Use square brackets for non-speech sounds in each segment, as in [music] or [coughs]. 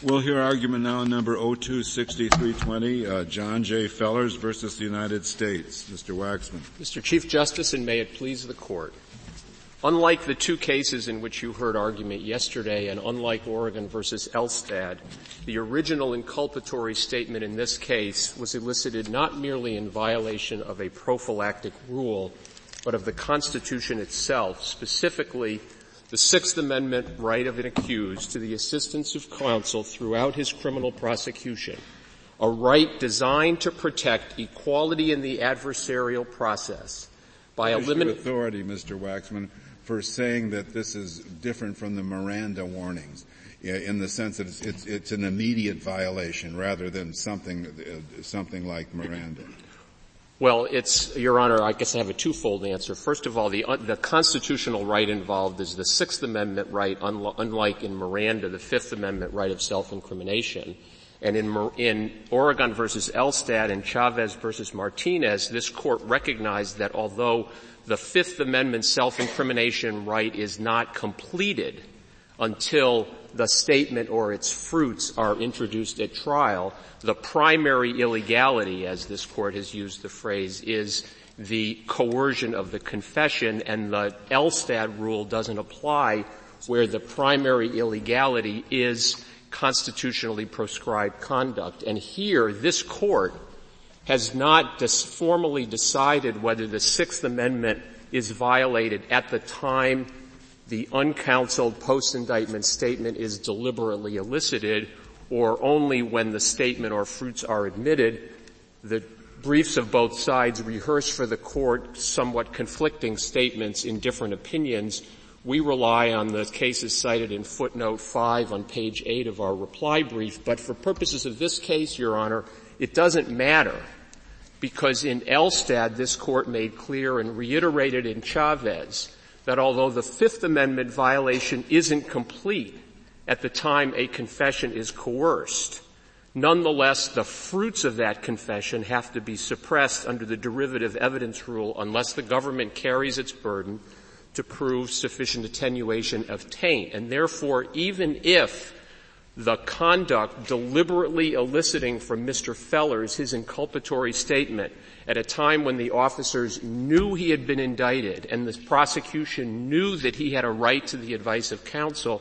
We'll hear argument now number 026320, uh, John J. Fellers versus the United States. Mr. Waxman. Mr. Chief Justice, and may it please the Court. Unlike the two cases in which you heard argument yesterday, and unlike Oregon versus Elstad, the original inculpatory statement in this case was elicited not merely in violation of a prophylactic rule, but of the Constitution itself, specifically the Sixth Amendment right of an accused to the assistance of counsel throughout his criminal prosecution, a right designed to protect equality in the adversarial process by eliminating authority, Mr. Waxman, for saying that this is different from the Miranda warnings in the sense that it's, it's, it's an immediate violation rather than something, uh, something like Miranda. Well, it's, Your Honor, I guess I have a twofold answer. First of all, the, uh, the constitutional right involved is the Sixth Amendment right, unlike in Miranda, the Fifth Amendment right of self-incrimination. And in, in Oregon versus Elstad and Chavez versus Martinez, this court recognized that although the Fifth Amendment self-incrimination right is not completed until the statement or its fruits are introduced at trial, the primary illegality, as this court has used the phrase, is the coercion of the confession and the Elstad rule doesn't apply where the primary illegality is constitutionally proscribed conduct. And here, this court has not dis- formally decided whether the Sixth Amendment is violated at the time the uncounseled post-indictment statement is deliberately elicited or only when the statement or fruits are admitted. The briefs of both sides rehearse for the court somewhat conflicting statements in different opinions. We rely on the cases cited in footnote 5 on page 8 of our reply brief, but for purposes of this case, Your Honor, it doesn't matter because in Elstad this court made clear and reiterated in Chavez that although the Fifth Amendment violation isn't complete at the time a confession is coerced, Nonetheless, the fruits of that confession have to be suppressed under the derivative evidence rule unless the government carries its burden to prove sufficient attenuation of taint. And therefore, even if the conduct deliberately eliciting from Mr. Fellers his inculpatory statement at a time when the officers knew he had been indicted and the prosecution knew that he had a right to the advice of counsel,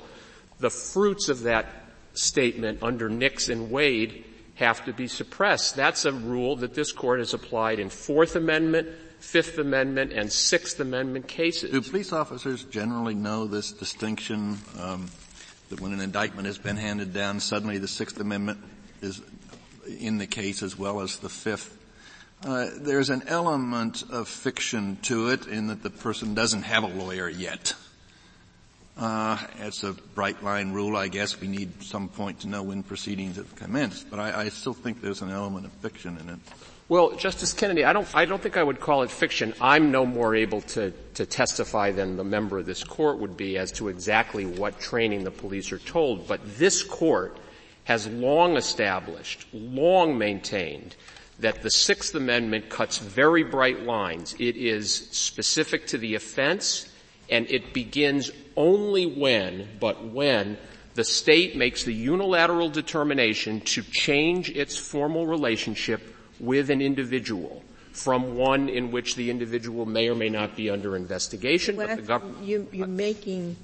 the fruits of that statement under Nix and Wade have to be suppressed. That's a rule that this court has applied in Fourth Amendment, Fifth Amendment, and Sixth Amendment cases. Do police officers generally know this distinction um, that when an indictment has been handed down, suddenly the Sixth Amendment is in the case as well as the Fifth? Uh, there's an element of fiction to it in that the person doesn't have a lawyer yet. Uh, it's a bright line rule, I guess. We need some point to know when proceedings have commenced, but I, I still think there's an element of fiction in it. Well, Justice Kennedy, I don't, I don't think I would call it fiction. I'm no more able to, to testify than the member of this court would be as to exactly what training the police are told, but this court has long established, long maintained that the Sixth Amendment cuts very bright lines. It is specific to the offense, and it begins only when, but when, the state makes the unilateral determination to change its formal relationship with an individual from one in which the individual may or may not be under investigation. Well, but the government you, you're making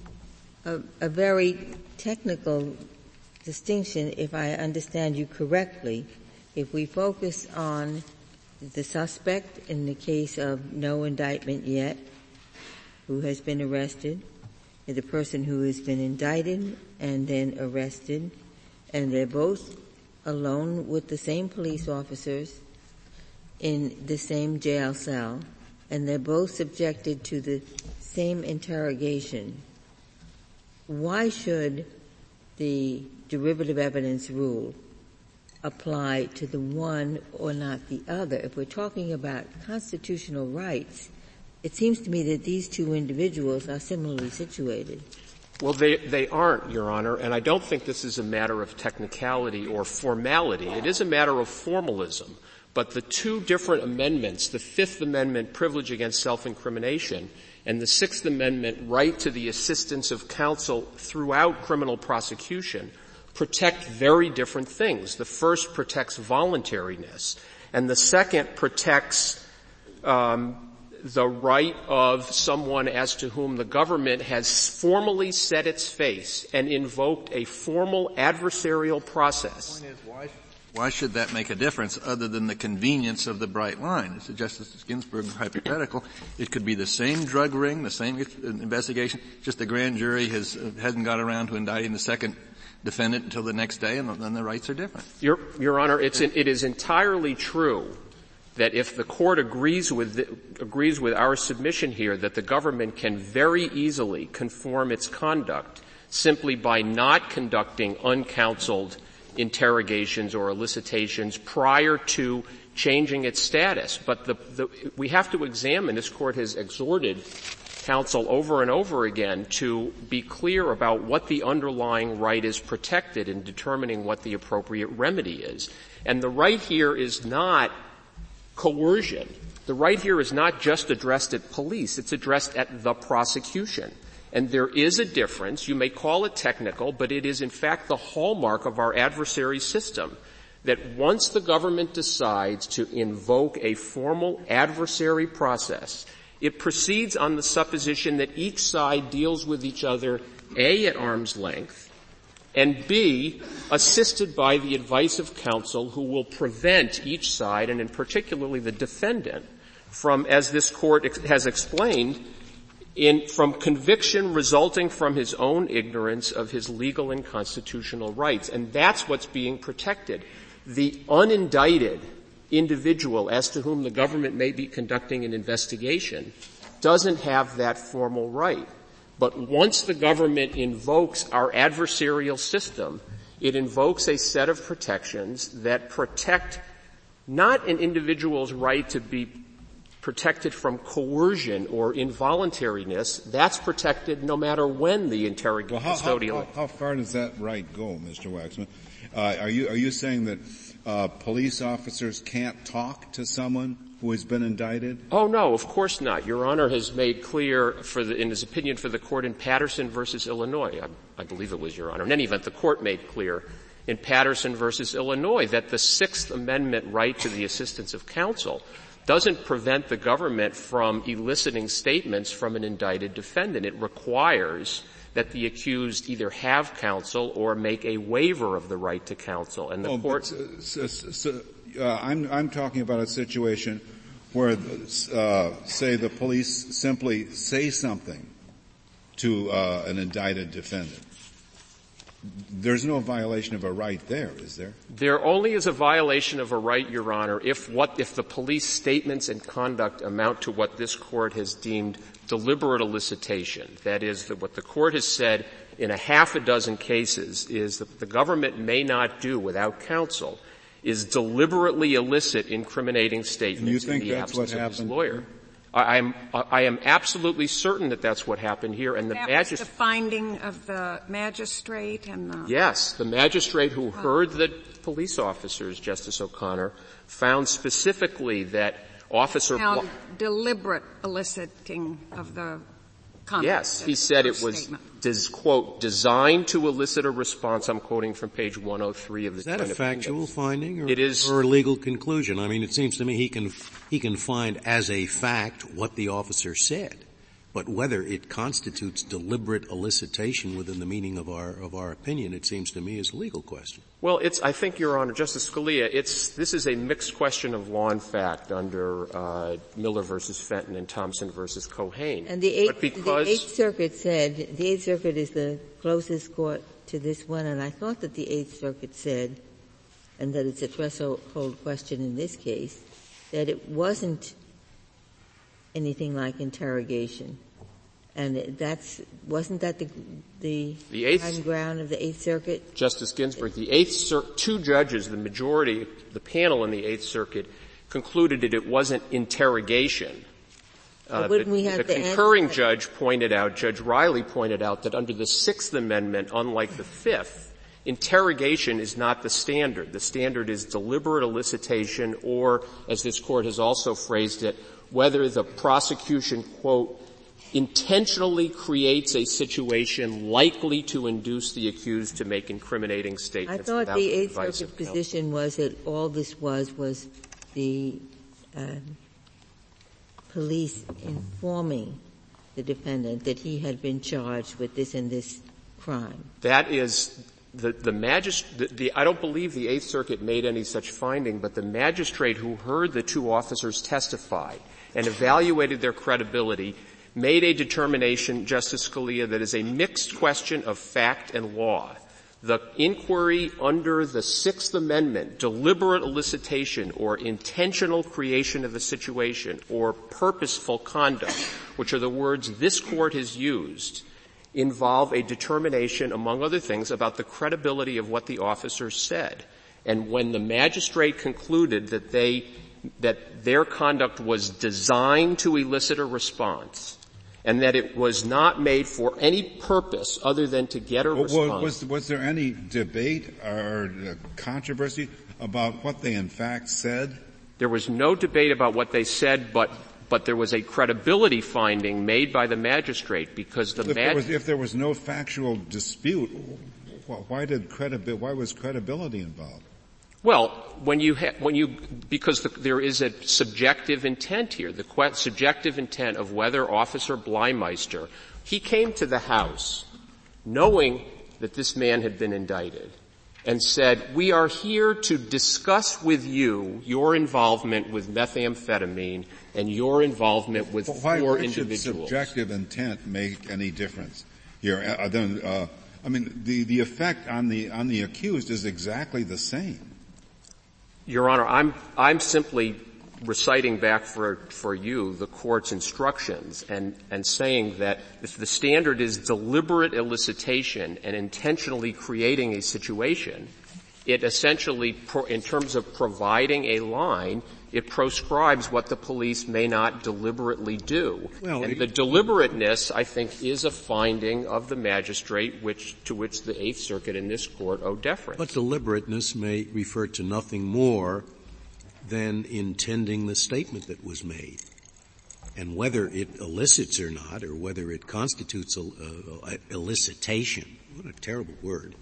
a, a very technical distinction, if I understand you correctly. If we focus on the suspect in the case of no indictment yet, who has been arrested, the person who has been indicted and then arrested, and they're both alone with the same police officers in the same jail cell, and they're both subjected to the same interrogation. Why should the derivative evidence rule apply to the one or not the other? If we're talking about constitutional rights, it seems to me that these two individuals are similarly situated. Well, they, they aren't, Your Honor, and I don't think this is a matter of technicality or formality. It is a matter of formalism. But the two different amendments, the Fifth Amendment privilege against self-incrimination and the Sixth Amendment right to the assistance of counsel throughout criminal prosecution, protect very different things. The first protects voluntariness, and the second protects um, the right of someone as to whom the government has formally set its face and invoked a formal adversarial process. Is, why, why, should that make a difference other than the convenience of the bright line? It's Justice Ginsburg hypothetical. It could be the same drug ring, the same investigation, just the grand jury has, hasn't got around to indicting the second defendant until the next day and then the rights are different. Your, Your Honor, it's, it is entirely true that if the court agrees with, the, agrees with our submission here that the government can very easily conform its conduct simply by not conducting uncounseled interrogations or elicitations prior to changing its status. But the, the, we have to examine, this court has exhorted counsel over and over again to be clear about what the underlying right is protected in determining what the appropriate remedy is. And the right here is not coercion. The right here is not just addressed at police, it's addressed at the prosecution. And there is a difference, you may call it technical, but it is in fact the hallmark of our adversary system that once the government decides to invoke a formal adversary process, it proceeds on the supposition that each side deals with each other A at arm's length, and B, assisted by the advice of counsel who will prevent each side, and in particularly the defendant, from, as this court has explained, in, from conviction resulting from his own ignorance of his legal and constitutional rights. And that's what's being protected. The unindicted individual as to whom the government may be conducting an investigation doesn't have that formal right. But once the government invokes our adversarial system, it invokes a set of protections that protect not an individual's right to be protected from coercion or involuntariness. That's protected no matter when the interrogation well, how, how, how, how, far does that right go, Mr. Waxman? Uh, are you are you saying that uh, police officers can't talk to someone who has been indicted? Oh no, of course not. Your Honor has made clear the, in his opinion for the court in Patterson versus Illinois, I, I, believe it was Your Honor. In any event, the court made clear in Patterson versus Illinois that the Sixth Amendment right to the assistance of counsel doesn't prevent the government from eliciting statements from an indicted defendant. It requires that the accused either have counsel or make a waiver of the right to counsel. And the oh, court. But, so, so, uh, I'm, I'm talking about a situation where, uh, say, the police simply say something to uh, an indicted defendant. There's no violation of a right there, is there? There only is a violation of a right, Your Honor, if what, if the police statements and conduct amount to what this court has deemed deliberate elicitation. That is, that what the court has said in a half a dozen cases is that the government may not do without counsel is deliberately elicit incriminating statements in the absence of his lawyer. I am, I am absolutely certain that that's what happened here, and the magistrate. the finding of the magistrate and the. Yes, the magistrate who heard the police officers, Justice O'Connor, found specifically that Officer found deliberate eliciting of the yes, he said it was, des, quote, designed to elicit a response. I'm quoting from page 103 of the. Is that a factual finding, or, it is, or a legal conclusion? I mean, it seems to me he can he can find as a fact what the officer said, but whether it constitutes deliberate elicitation within the meaning of our of our opinion, it seems to me, is a legal question. Well, it's, I think, Your Honor, Justice Scalia, it's, this is a mixed question of law and fact under, uh, Miller versus Fenton and Thompson versus Keohane. And the Eighth, because, the Eighth Circuit said, the Eighth Circuit is the closest court to this one, and I thought that the Eighth Circuit said, and that it's a threshold question in this case, that it wasn't anything like interrogation. And that's, wasn't that the, the, the eighth, ground of the Eighth Circuit? Justice Ginsburg, the Eighth Circuit, two judges, the majority, the panel in the Eighth Circuit concluded that it wasn't interrogation. Uh, the, the, the concurring judge pointed out, Judge Riley pointed out that under the Sixth Amendment, unlike the Fifth, interrogation is not the standard. The standard is deliberate elicitation or, as this court has also phrased it, whether the prosecution, quote, intentionally creates a situation likely to induce the accused to make incriminating statements. I thought the Eighth Circuit's Circuit position was that all this was was the um, police informing the defendant that he had been charged with this and this crime. That is the, the magistrate, the, the, I don't believe the Eighth Circuit made any such finding, but the magistrate who heard the two officers testify and evaluated their credibility made a determination, Justice Scalia, that is a mixed question of fact and law. The inquiry under the Sixth Amendment, deliberate elicitation or intentional creation of a situation or purposeful conduct, which are the words this court has used, involve a determination, among other things, about the credibility of what the officers said. And when the magistrate concluded that they, that their conduct was designed to elicit a response, and that it was not made for any purpose other than to get a response. Was, was there any debate or controversy about what they in fact said? There was no debate about what they said, but but there was a credibility finding made by the magistrate because the if, mag- there was, if there was no factual dispute, why did credibility, why was credibility involved? Well, when you ha- when you because the, there is a subjective intent here, the que- subjective intent of whether Officer Bliemeister he came to the house knowing that this man had been indicted and said, "We are here to discuss with you your involvement with methamphetamine and your involvement with why, four why individuals. Should subjective intent make any difference here? Uh, then, uh, I mean, the, the effect on the on the accused is exactly the same. Your Honor, I'm I'm simply reciting back for for you the court's instructions and and saying that if the standard is deliberate elicitation and intentionally creating a situation, it essentially, in terms of providing a line, it proscribes what the police may not deliberately do. Well, and the deliberateness, I think, is a finding of the magistrate which, to which the Eighth Circuit in this court owe deference. But deliberateness may refer to nothing more than intending the statement that was made. And whether it elicits or not, or whether it constitutes a, a, a elicitation, what a terrible word,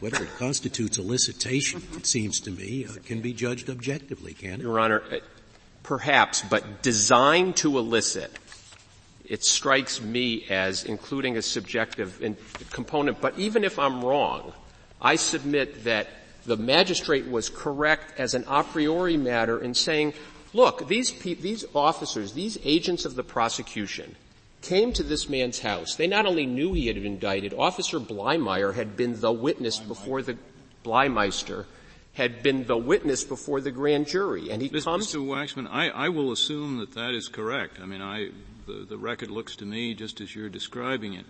whether it constitutes elicitation, it seems to me, uh, can be judged objectively, can it? Your Honor, uh, perhaps, but designed to elicit, it strikes me as including a subjective component. But even if I'm wrong, I submit that the magistrate was correct as an a priori matter in saying, look, these pe- these officers, these agents of the prosecution, came to this man's house. They not only knew he had been indicted, Officer Bleimeyer had been the witness before the Bliemeister had been the witness before the grand jury, and he Mr. comes. Mr. Waxman, I, I will assume that that is correct. I mean, I the, the record looks to me just as you're describing it.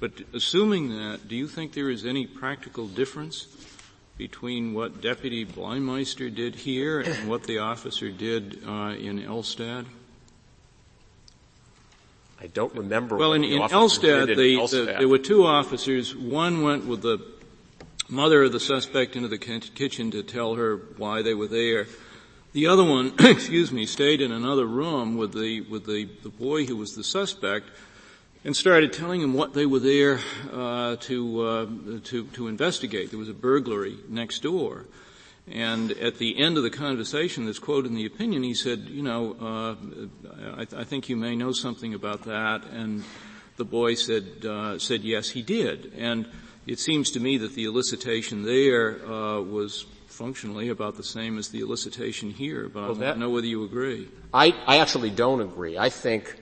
But assuming that, do you think there is any practical difference between what Deputy Bliemeister did here and what the officer did uh, in Elstad? I don't remember. Well, in, in Elstad, the, Elstad. The, there were two officers. One went with the mother of the suspect into the kitchen to tell her why they were there. The other one, [coughs] excuse me, stayed in another room with the with the, the boy who was the suspect, and started telling him what they were there uh, to uh, to to investigate. There was a burglary next door. And at the end of the conversation that's quoted in the opinion, he said, you know, uh, I, th- I, think you may know something about that. And the boy said, uh, said yes, he did. And it seems to me that the elicitation there uh, was functionally about the same as the elicitation here, but well, I don't know whether you agree. I, I actually don't agree. I think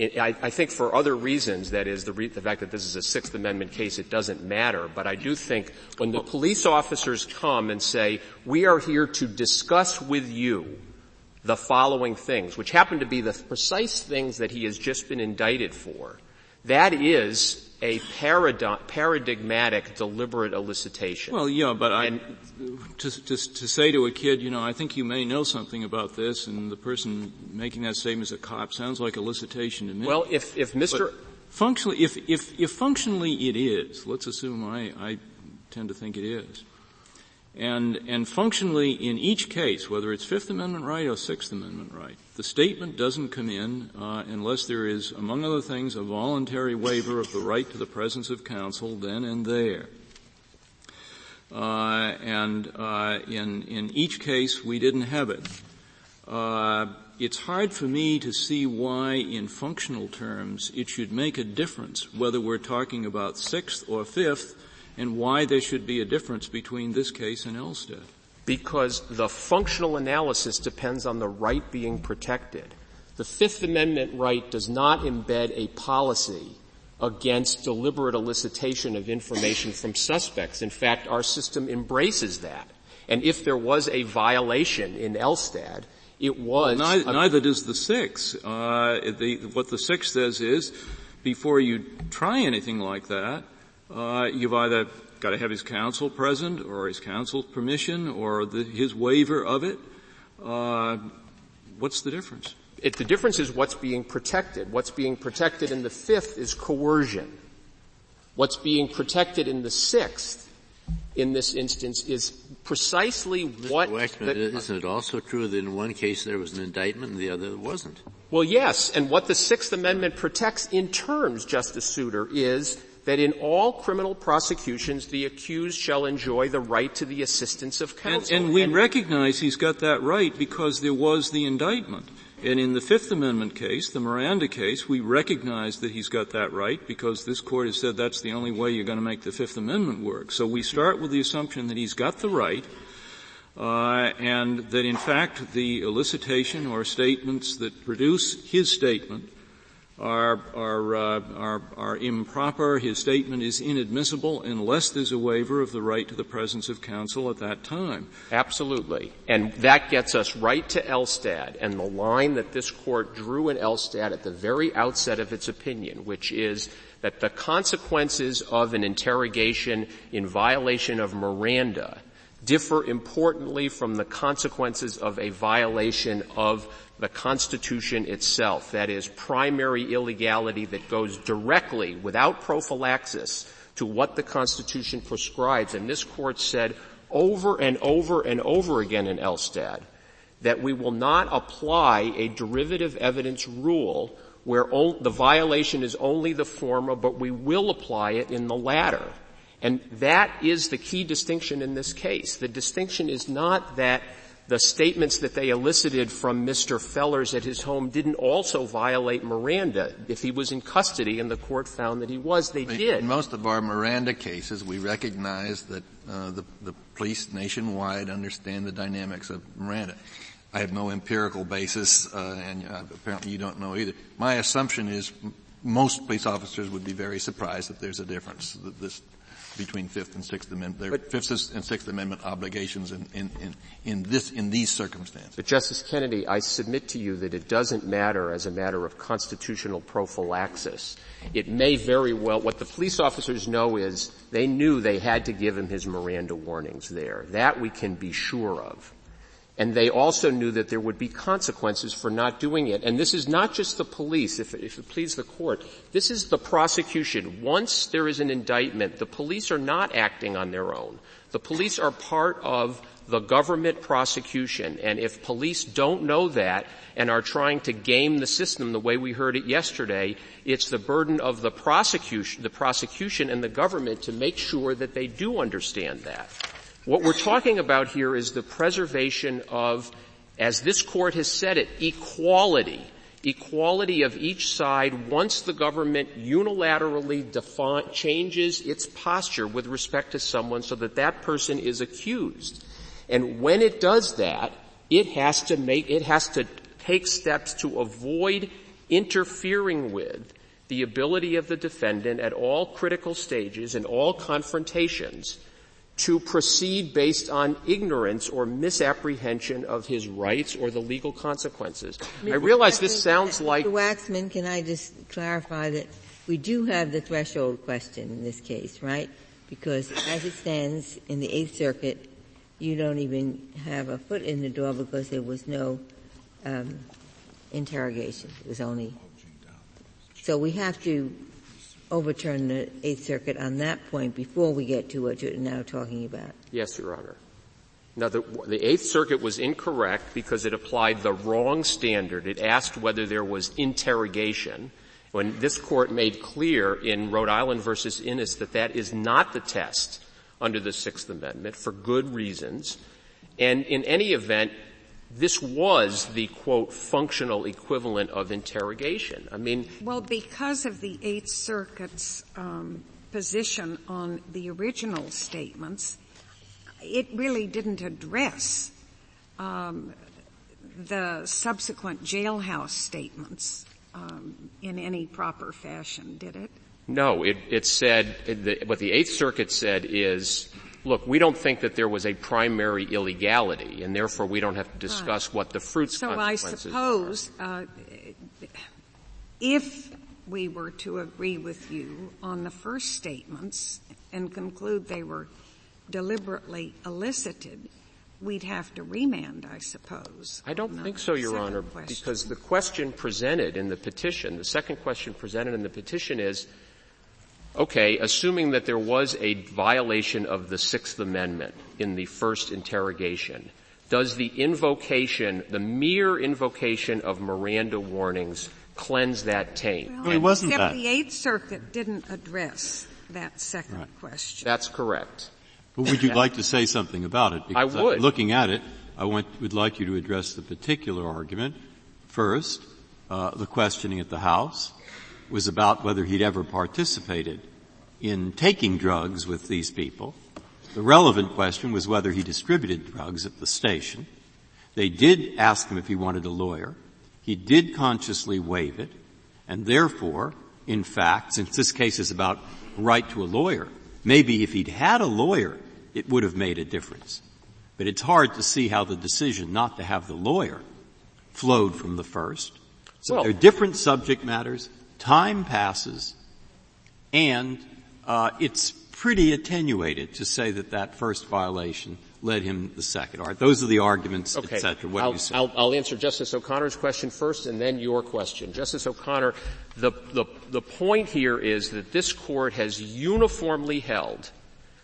I, I, think for other reasons, that is the, re- the, fact that this is a Sixth Amendment case, it doesn't matter. But I do think when the police officers come and say, we are here to discuss with you the following things, which happen to be the precise things that he has just been indicted for, that is a paradigmatic deliberate elicitation. Well, yeah, but I, to, to, to say to a kid, you know, I think you may know something about this, and the person making that statement is a cop sounds like elicitation to me. Well, if, if Mr. But functionally, if, if, if functionally it is, let's assume I, I tend to think it is. And, and functionally, in each case, whether it's Fifth Amendment right or Sixth Amendment right, the statement doesn't come in uh, unless there is, among other things, a voluntary waiver of the right to the presence of counsel then and there. Uh, and uh, in in each case, we didn't have it. Uh, it's hard for me to see why, in functional terms, it should make a difference whether we're talking about sixth or fifth and why there should be a difference between this case and Elstad. Because the functional analysis depends on the right being protected. The Fifth Amendment right does not embed a policy against deliberate elicitation of information from suspects. In fact, our system embraces that. And if there was a violation in Elstad, it was. Well, neither, neither, does the six. Uh, the, what the six says is, before you try anything like that, uh, you've either got to have his counsel present, or his counsel's permission, or the, his waiver of it. Uh, what's the difference? It, the difference is what's being protected. What's being protected in the fifth is coercion. What's being protected in the sixth, in this instance, is precisely what. Waxman, isn't it also true that in one case there was an indictment and the other wasn't? Well, yes, and what the Sixth Amendment protects in terms, Justice Souter, is that in all criminal prosecutions the accused shall enjoy the right to the assistance of counsel. And, and we and, recognize he's got that right because there was the indictment. And in the Fifth Amendment case, the Miranda case, we recognize that he's got that right because this court has said that's the only way you're going to make the Fifth Amendment work. So we start with the assumption that he's got the right, uh, and that in fact the elicitation or statements that produce his statement are, are, uh, are, are improper. His statement is inadmissible unless there's a waiver of the right to the presence of counsel at that time. Absolutely. And that gets us right to Elstad and the line that this court drew in Elstad at the very outset of its opinion, which is that the consequences of an interrogation in violation of Miranda differ importantly from the consequences of a violation of the Constitution itself. That is primary illegality that goes directly, without prophylaxis, to what the Constitution prescribes. And this court said over and over and over again in Elstad that we will not apply a derivative evidence rule where the violation is only the former, but we will apply it in the latter. And that is the key distinction in this case. The distinction is not that the statements that they elicited from Mr. Fellers at his home didn't also violate Miranda. If he was in custody and the court found that he was, they did. In most of our Miranda cases, we recognize that uh, the, the police nationwide understand the dynamics of Miranda. I have no empirical basis, uh, and uh, apparently you don't know either. My assumption is most police officers would be very surprised that there's a difference. This between Fifth and Sixth Amendment, their but, Fifth and Sixth Amendment obligations in, in, in, in, this, in these circumstances. But Justice Kennedy, I submit to you that it doesn't matter as a matter of constitutional prophylaxis. It may very well, what the police officers know is they knew they had to give him his Miranda warnings there. That we can be sure of. And they also knew that there would be consequences for not doing it. And this is not just the police, if, if it please the court. This is the prosecution. Once there is an indictment, the police are not acting on their own. The police are part of the government prosecution. And if police don't know that and are trying to game the system the way we heard it yesterday, it's the burden of the prosecution, the prosecution and the government to make sure that they do understand that. What we're talking about here is the preservation of, as this court has said it, equality. Equality of each side once the government unilaterally changes its posture with respect to someone so that that person is accused. And when it does that, it has to make, it has to take steps to avoid interfering with the ability of the defendant at all critical stages and all confrontations to proceed based on ignorance or misapprehension of his rights or the legal consequences. I realize this sounds like... Mr. Waxman, can I just clarify that we do have the threshold question in this case, right? Because as it stands in the Eighth Circuit, you don't even have a foot in the door because there was no um, interrogation. It was only... So we have to overturn the Eighth Circuit on that point before we get to what you're now talking about. Yes, Your Honor. Now, the, the Eighth Circuit was incorrect because it applied the wrong standard. It asked whether there was interrogation, when this court made clear in Rhode Island versus Innis that that is not the test under the Sixth Amendment for good reasons. And in any event, this was the quote functional equivalent of interrogation. I mean, well, because of the Eighth Circuit's um, position on the original statements, it really didn't address um, the subsequent jailhouse statements um, in any proper fashion, did it? No, it, it said, the, what the Eighth Circuit said is, look, we don't think that there was a primary illegality, and therefore we don't have to discuss right. what the fruits so consequences So I suppose, uh, if we were to agree with you on the first statements and conclude they were deliberately elicited, we'd have to remand, I suppose. I don't think so, Your Honor, question. because the question presented in the petition, the second question presented in the petition is, okay, assuming that there was a violation of the Sixth Amendment in the first interrogation, does the invocation, the mere invocation of Miranda warnings cleanse that taint? Well, it wasn't except that. the Eighth Circuit didn't address that second right. question. That's correct. Well, would you like to say something about it? Because I would. looking at it, I want, would like you to address the particular argument. First, uh, the questioning at the House was about whether he'd ever participated in taking drugs with these people. The relevant question was whether he distributed drugs at the station. They did ask him if he wanted a lawyer. He did consciously waive it, and therefore, in fact, since this case is about right to a lawyer, maybe if he'd had a lawyer, it would have made a difference. But it's hard to see how the decision not to have the lawyer flowed from the first. So well, they're different subject matters, time passes, and uh, it's pretty attenuated to say that that first violation led him the second. All right, those are the arguments, okay. etc. What I'll, do you say? I'll, I'll, answer Justice O'Connor's question first, and then your question. Justice O'Connor, the, the, the point here is that this court has uniformly held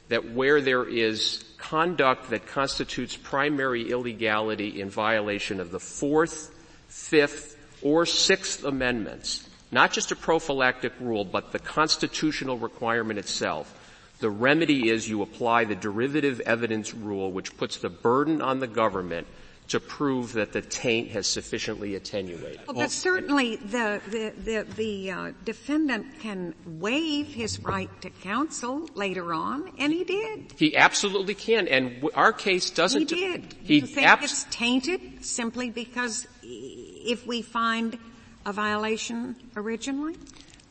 that where there is conduct that constitutes primary illegality in violation of the Fourth, Fifth, or Sixth Amendments, not just a prophylactic rule, but the constitutional requirement itself, the remedy is you apply the derivative evidence rule, which puts the burden on the government to prove that the taint has sufficiently attenuated. Well, but certainly the the the, the uh, defendant can waive his right to counsel later on, and he did. He absolutely can, and w- our case doesn't. He did. He you think abs- it's tainted simply because if we find a violation originally?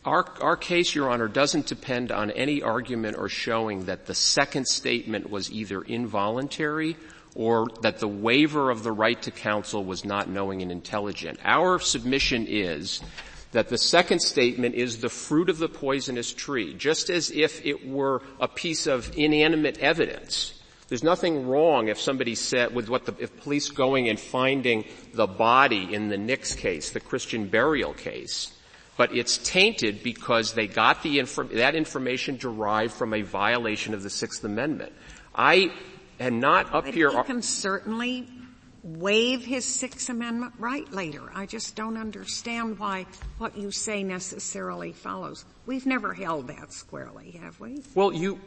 Our, our case, Your Honor, doesn't depend on any argument or showing that the second statement was either involuntary or that the waiver of the right to counsel was not knowing and intelligent. Our submission is that the second statement is the fruit of the poisonous tree, just as if it were a piece of inanimate evidence. There's nothing wrong if somebody said with what the if police going and finding the body in the Nix case, the Christian burial case. But it's tainted because they got the infor- that information derived from a violation of the Sixth Amendment. I and not up but here. He can certainly waive his Sixth Amendment right later. I just don't understand why what you say necessarily follows. We've never held that squarely, have we? Well, you,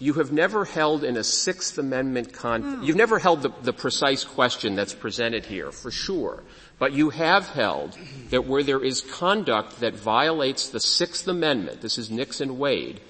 you have never held in a Sixth Amendment con, hmm. you've never held the, the precise question that's presented here, for sure. But you have held that where there is conduct that violates the Sixth Amendment, this is Nix and Wade,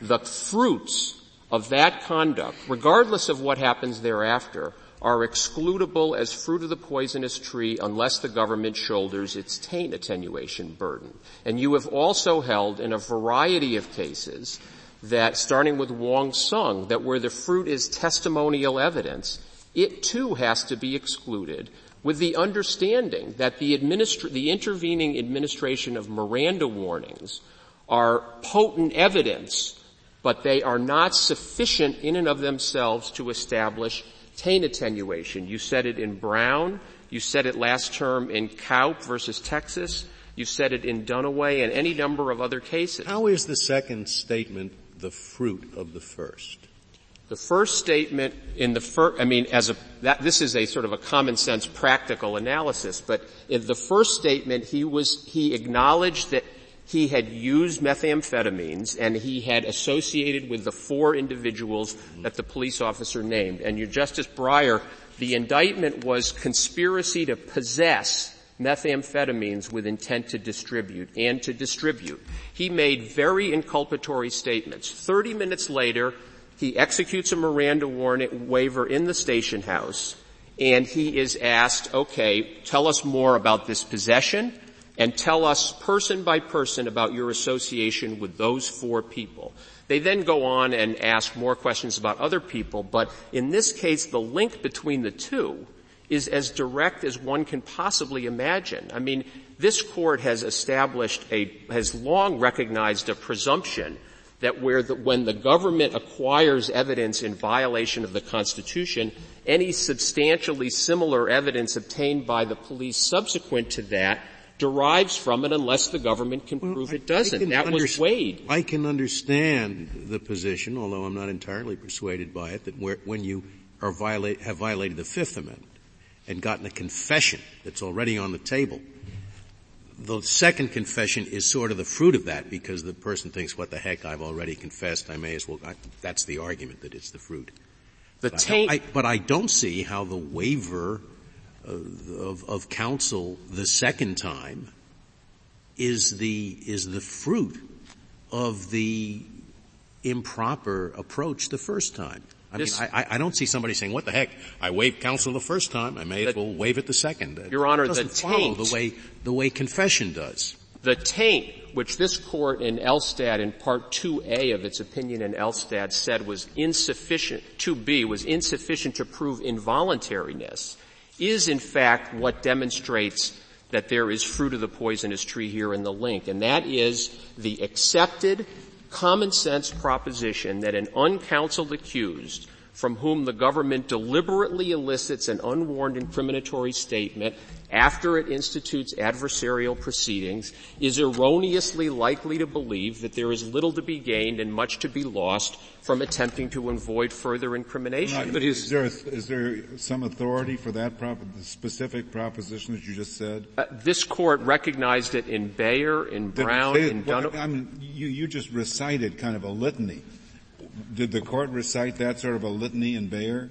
the fruits of that conduct, regardless of what happens thereafter, are excludable as fruit of the poisonous tree unless the government shoulders its taint attenuation burden. And you have also held in a variety of cases that, starting with Wong Sun, that where the fruit is testimonial evidence, it too has to be excluded with the understanding that the, the intervening administration of Miranda warnings are potent evidence but they are not sufficient in and of themselves to establish taint attenuation. You said it in Brown, you said it last term in Kaup versus Texas, you said it in Dunaway and any number of other cases. How is the second statement the fruit of the first? The first statement in the first, I mean, as a, that, this is a sort of a common sense practical analysis, but in the first statement he was, he acknowledged that he had used methamphetamines and he had associated with the four individuals mm-hmm. that the police officer named. And your Justice Breyer, the indictment was conspiracy to possess methamphetamines with intent to distribute and to distribute. He made very inculpatory statements. Thirty minutes later, he executes a Miranda warning waiver in the station house and he is asked, okay, tell us more about this possession and tell us person by person about your association with those four people. They then go on and ask more questions about other people, but in this case, the link between the two is as direct as one can possibly imagine. I mean, this court has established a, has long recognized a presumption that where the, when the government acquires evidence in violation of the Constitution, any substantially similar evidence obtained by the police subsequent to that derives from it unless the government can well, prove it doesn't. That under- was Wade. I can understand the position, although I'm not entirely persuaded by it, that where, when you are violate, have violated the Fifth Amendment and gotten a confession that's already on the table, the second confession is sort of the fruit of that because the person thinks, what the heck, I've already confessed, I may as well, I, that's the argument that it's the fruit. The but, taint, I, but I don't see how the waiver of, of counsel the second time is the, is the fruit of the improper approach the first time. I this, mean, I, I, don't see somebody saying, "What the heck? I waived counsel the first time. I may as well waive it the second. Your Honor, it doesn't the follow the way the way confession does. The taint, which this court in Elstad in Part 2A of its opinion in Elstad said was insufficient, 2B was insufficient to prove involuntariness, is in fact what demonstrates that there is fruit of the poisonous tree here in the link, and that is the accepted common sense proposition that an uncounseled accused from whom the government deliberately elicits an unwarned incriminatory statement after it institutes adversarial proceedings is erroneously likely to believe that there is little to be gained and much to be lost from attempting to avoid further incrimination. But is there, is there some authority for that prop- specific proposition that you just said? Uh, this court recognized it in Bayer, in Brown, in Dunham. I mean, you, you just recited kind of a litany. Did the court recite that sort of a litany in Bayer?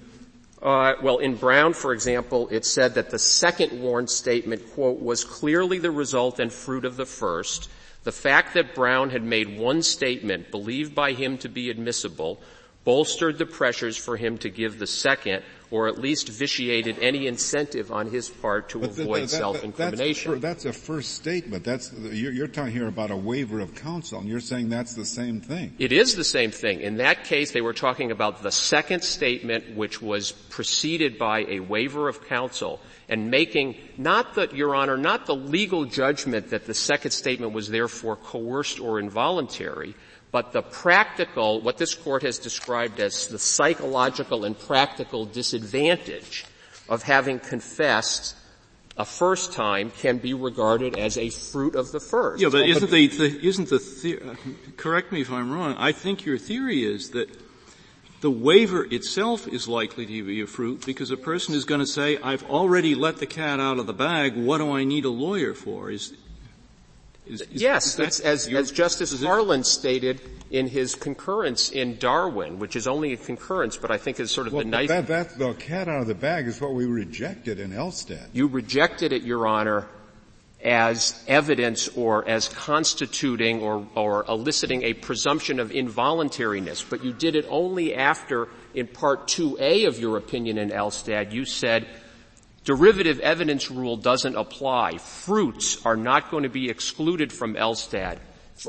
Uh, well, in Brown, for example, it said that the second warned statement, quote, was clearly the result and fruit of the first. The fact that Brown had made one statement believed by him to be admissible bolstered the pressures for him to give the second, or at least vitiated any incentive on his part to but avoid that, that, self-incrimination. That's, that's, a first statement. That's you're, you're, talking here about a waiver of counsel, and you're saying that's the same thing. It is the same thing. In that case, they were talking about the second statement, which was preceded by a waiver of counsel, and making not the, Your Honor, not the legal judgment that the second statement was therefore coerced or involuntary, but the practical, what this court has described as the psychological and practical disadvantage of having confessed a first time can be regarded as a fruit of the first. Yeah, but isn't the, the isn't the, the correct me if I'm wrong, I think your theory is that the waiver itself is likely to be a fruit because a person is going to say, I've already let the cat out of the bag, what do I need a lawyer for? Is, is, is, yes, as, as Justice Harlan stated in his concurrence in Darwin, which is only a concurrence, but I think is sort of well, the nice. That, that, the cat out of the bag is what we rejected in Elstad. You rejected it, Your Honor, as evidence or as constituting or, or eliciting a presumption of involuntariness, but you did it only after, in Part 2A of your opinion in Elstad, you said derivative evidence rule doesn't apply. Fruits are not going to be excluded from Elstad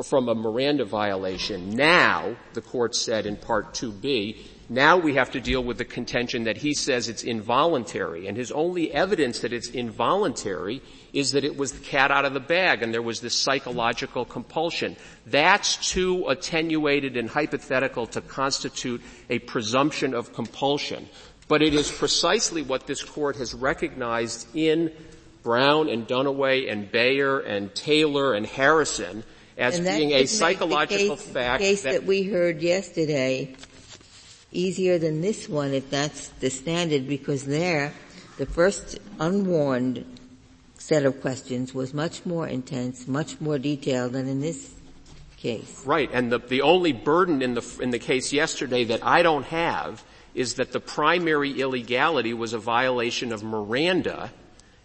from a Miranda violation. Now, the court said in Part 2B, now we have to deal with the contention that he says it's involuntary, and his only evidence that it's involuntary is that it was the cat out of the bag and there was this psychological compulsion. That's too attenuated and hypothetical to constitute a presumption of compulsion. But it is precisely what this court has recognized in Brown and Dunaway and Bayer and Taylor and Harrison as and being a psychological case, fact. The case that, that we heard yesterday easier than this one if that's the standard because there, the first unwarned set of questions was much more intense, much more detailed than in this case. Right, and the, the only burden in the, in the case yesterday that I don't have is that the primary illegality was a violation of Miranda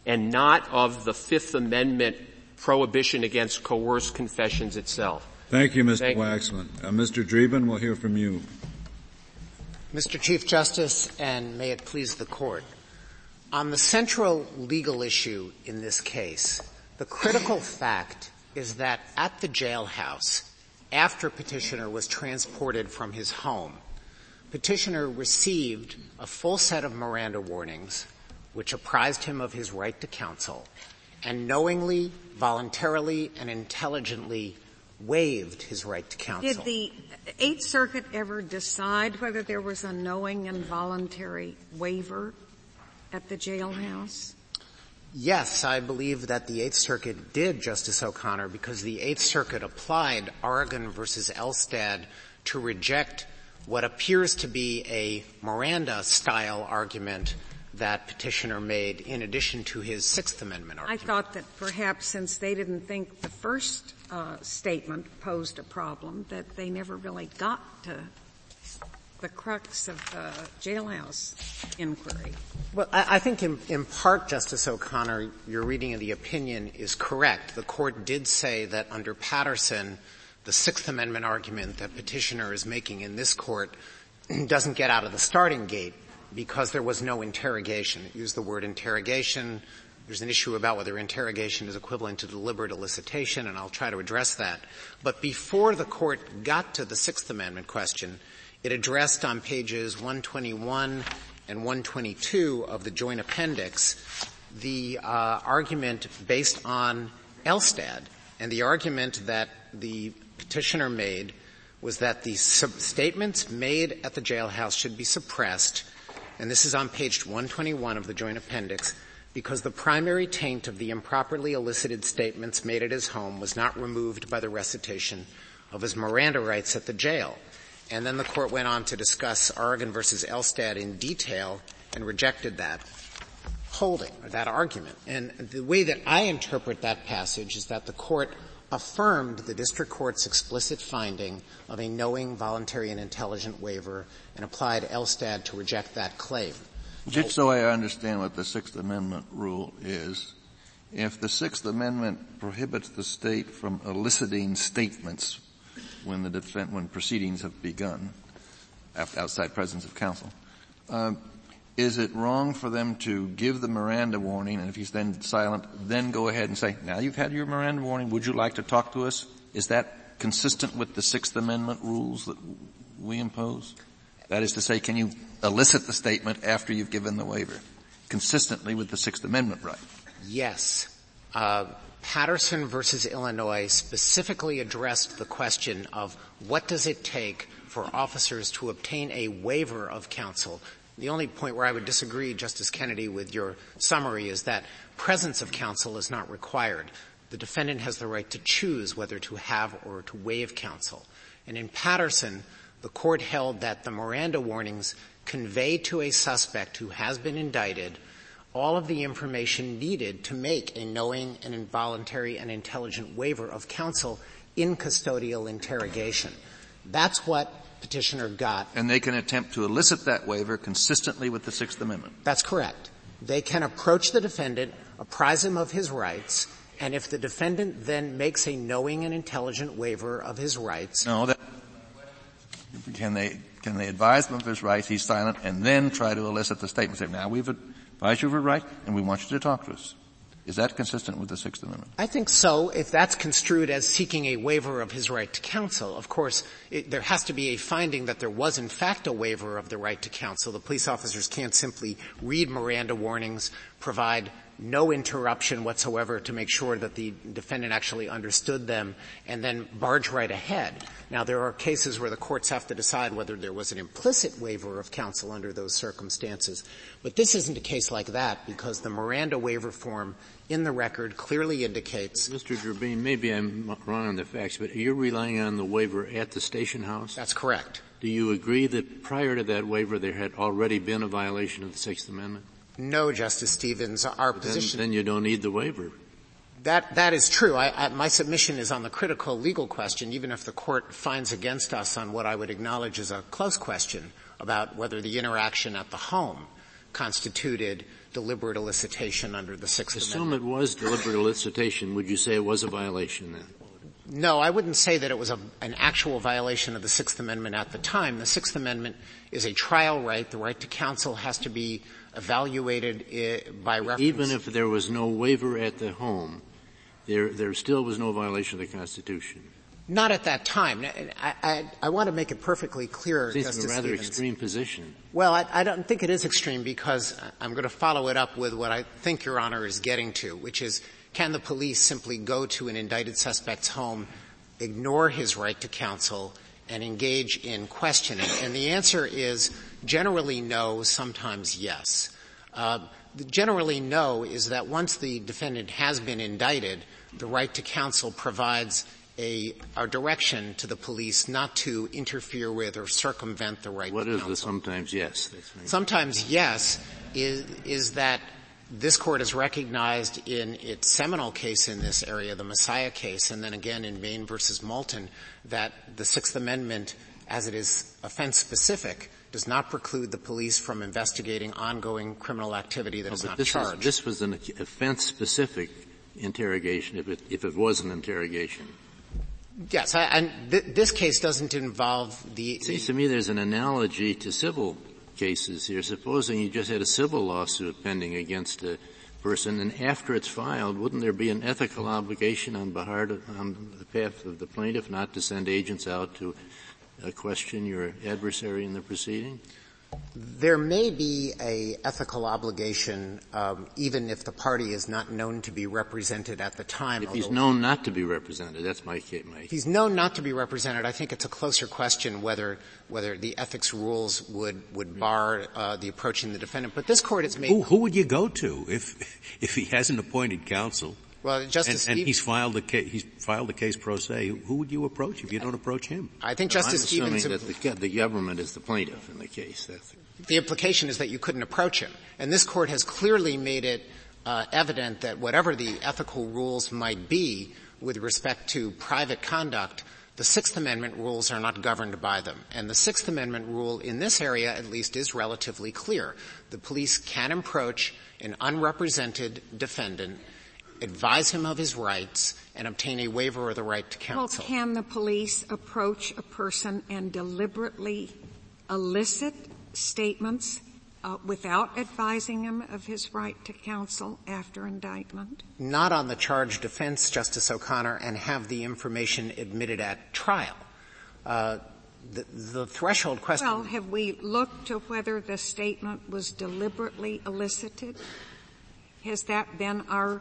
and not of the Fifth Amendment prohibition against coerced confessions itself. Thank you, Mr. Thank Waxman. Uh, Mr. Dreeben, we'll hear from you. Mr. Chief Justice, and may it please the Court. On the central legal issue in this case, the critical fact is that at the jailhouse, after petitioner was transported from his home, petitioner received a full set of Miranda warnings which apprised him of his right to counsel and knowingly, voluntarily, and intelligently waived his right to counsel. Did the Eighth Circuit ever decide whether there was a knowing and voluntary waiver at the jailhouse? Yes, I believe that the Eighth Circuit did, Justice O'Connor, because the Eighth Circuit applied Oregon versus Elstad to reject what appears to be a Miranda-style argument that petitioner made in addition to his Sixth Amendment argument. I thought that perhaps since they didn't think the first uh, statement posed a problem, that they never really got to the crux of the jailhouse inquiry. Well, I, I think in, in part, Justice O'Connor, your reading of the opinion is correct. The court did say that under Patterson, the Sixth Amendment argument that petitioner is making in this court [clears throat] doesn't get out of the starting gate because there was no interrogation. It used the word interrogation. There's an issue about whether interrogation is equivalent to deliberate elicitation, and I'll try to address that. But before the court got to the Sixth Amendment question, it addressed on pages 121 and 122 of the joint appendix the uh, argument based on Elstad, and the argument that the petitioner made was that the sub- statements made at the jailhouse should be suppressed and this is on page 121 of the joint appendix, because the primary taint of the improperly elicited statements made at his home was not removed by the recitation of his Miranda rights at the jail. And then the court went on to discuss Oregon versus Elstad in detail and rejected that holding, or that argument. And the way that I interpret that passage is that the court affirmed the district court's explicit finding of a knowing, voluntary, and intelligent waiver and applied Elstad to reject that claim. Just so I understand what the Sixth Amendment rule is, if the Sixth Amendment prohibits the state from eliciting statements when the when proceedings have begun, outside presence of counsel, um, is it wrong for them to give the Miranda warning, and if he's then silent, then go ahead and say, now you've had your Miranda warning, would you like to talk to us? Is that consistent with the Sixth Amendment rules that we impose? That is to say, can you elicit the statement after you've given the waiver, consistently with the Sixth Amendment right? Yes. Uh, Patterson versus Illinois specifically addressed the question of what does it take for officers to obtain a waiver of counsel the only point where I would disagree, Justice Kennedy, with your summary is that presence of counsel is not required. The defendant has the right to choose whether to have or to waive counsel. And in Patterson, the court held that the Miranda warnings convey to a suspect who has been indicted all of the information needed to make a knowing and involuntary and intelligent waiver of counsel in custodial interrogation. That's what petitioner got. And they can attempt to elicit that waiver consistently with the Sixth Amendment. That's correct. They can approach the defendant, apprise him of his rights, and if the defendant then makes a knowing and intelligent waiver of his rights. No, that, can they, can they advise him of his rights, he's silent, and then try to elicit the statement, say, now we've advised you of your right, and we want you to talk to us. Is that consistent with the Sixth Amendment? I think so, if that's construed as seeking a waiver of his right to counsel. Of course, it, there has to be a finding that there was in fact a waiver of the right to counsel. The police officers can't simply read Miranda warnings, provide no interruption whatsoever to make sure that the defendant actually understood them and then barge right ahead. Now there are cases where the courts have to decide whether there was an implicit waiver of counsel under those circumstances. But this isn't a case like that because the Miranda waiver form in the record clearly indicates. Mr. Dreeben, maybe I'm wrong on the facts, but are you're relying on the waiver at the station house? That's correct. Do you agree that prior to that waiver there had already been a violation of the Sixth Amendment? No, Justice Stevens. Our then, position. Then you don't need the waiver. That, that is true. I, I, my submission is on the critical legal question, even if the court finds against us on what I would acknowledge as a close question about whether the interaction at the home constituted deliberate elicitation under the Sixth Assume Amendment. it was deliberate elicitation. Would you say it was a violation then? No, I wouldn't say that it was a, an actual violation of the Sixth Amendment at the time. The Sixth Amendment is a trial right. The right to counsel has to be evaluated by reference. Even if there was no waiver at the home, there, there still was no violation of the Constitution. Not at that time. I, I, I want to make it perfectly clear, Seems Justice a rather Stevens. extreme position. Well, I, I don't think it is extreme because I'm going to follow it up with what I think Your Honor is getting to, which is can the police simply go to an indicted suspect's home, ignore his right to counsel, and engage in questioning? And the answer is generally no, sometimes yes. Uh, generally no is that once the defendant has been indicted, the right to counsel provides a, a direction to the police not to interfere with or circumvent the right what to counsel. What is the sometimes yes? Sometimes yes is, is that this court has recognized in its seminal case in this area, the Massiah case, and then again in Maine versus Moulton, that the Sixth Amendment, as it is offense specific, does not preclude the police from investigating ongoing criminal activity that no, is not this charged. Is, this was an offense specific interrogation, if it, if it was an interrogation. Yes, and th- this case doesn't involve the. It seems to me there's an analogy to civil cases here. Supposing you just had a civil lawsuit pending against a person, and after it's filed, wouldn't there be an ethical obligation on, of, on the behalf of the plaintiff not to send agents out to question your adversary in the proceeding? There may be a ethical obligation, um, even if the party is not known to be represented at the time. If he's known not to be represented, that's my case. My if he's known not to be represented, I think it's a closer question whether whether the ethics rules would would bar uh, the approaching the defendant. But this court has made. Who, who would you go to if if he hasn't appointed counsel? Well, Justice and, and he's filed a case. He's filed a case pro se. Who would you approach if you don't approach him? I think no, Justice I'm Stevens. assuming that the, the, government is the plaintiff in the case. That's the implication is that you couldn't approach him, and this court has clearly made it uh, evident that whatever the ethical rules might be with respect to private conduct, the Sixth Amendment rules are not governed by them. And the Sixth Amendment rule in this area, at least, is relatively clear. The police can approach an unrepresented defendant advise him of his rights, and obtain a waiver of the right to counsel. Well, can the police approach a person and deliberately elicit statements uh, without advising him of his right to counsel after indictment? Not on the charged defense, Justice O'Connor, and have the information admitted at trial. Uh, the, the, threshold question. Well, have we looked to whether the statement was deliberately elicited? Has that been our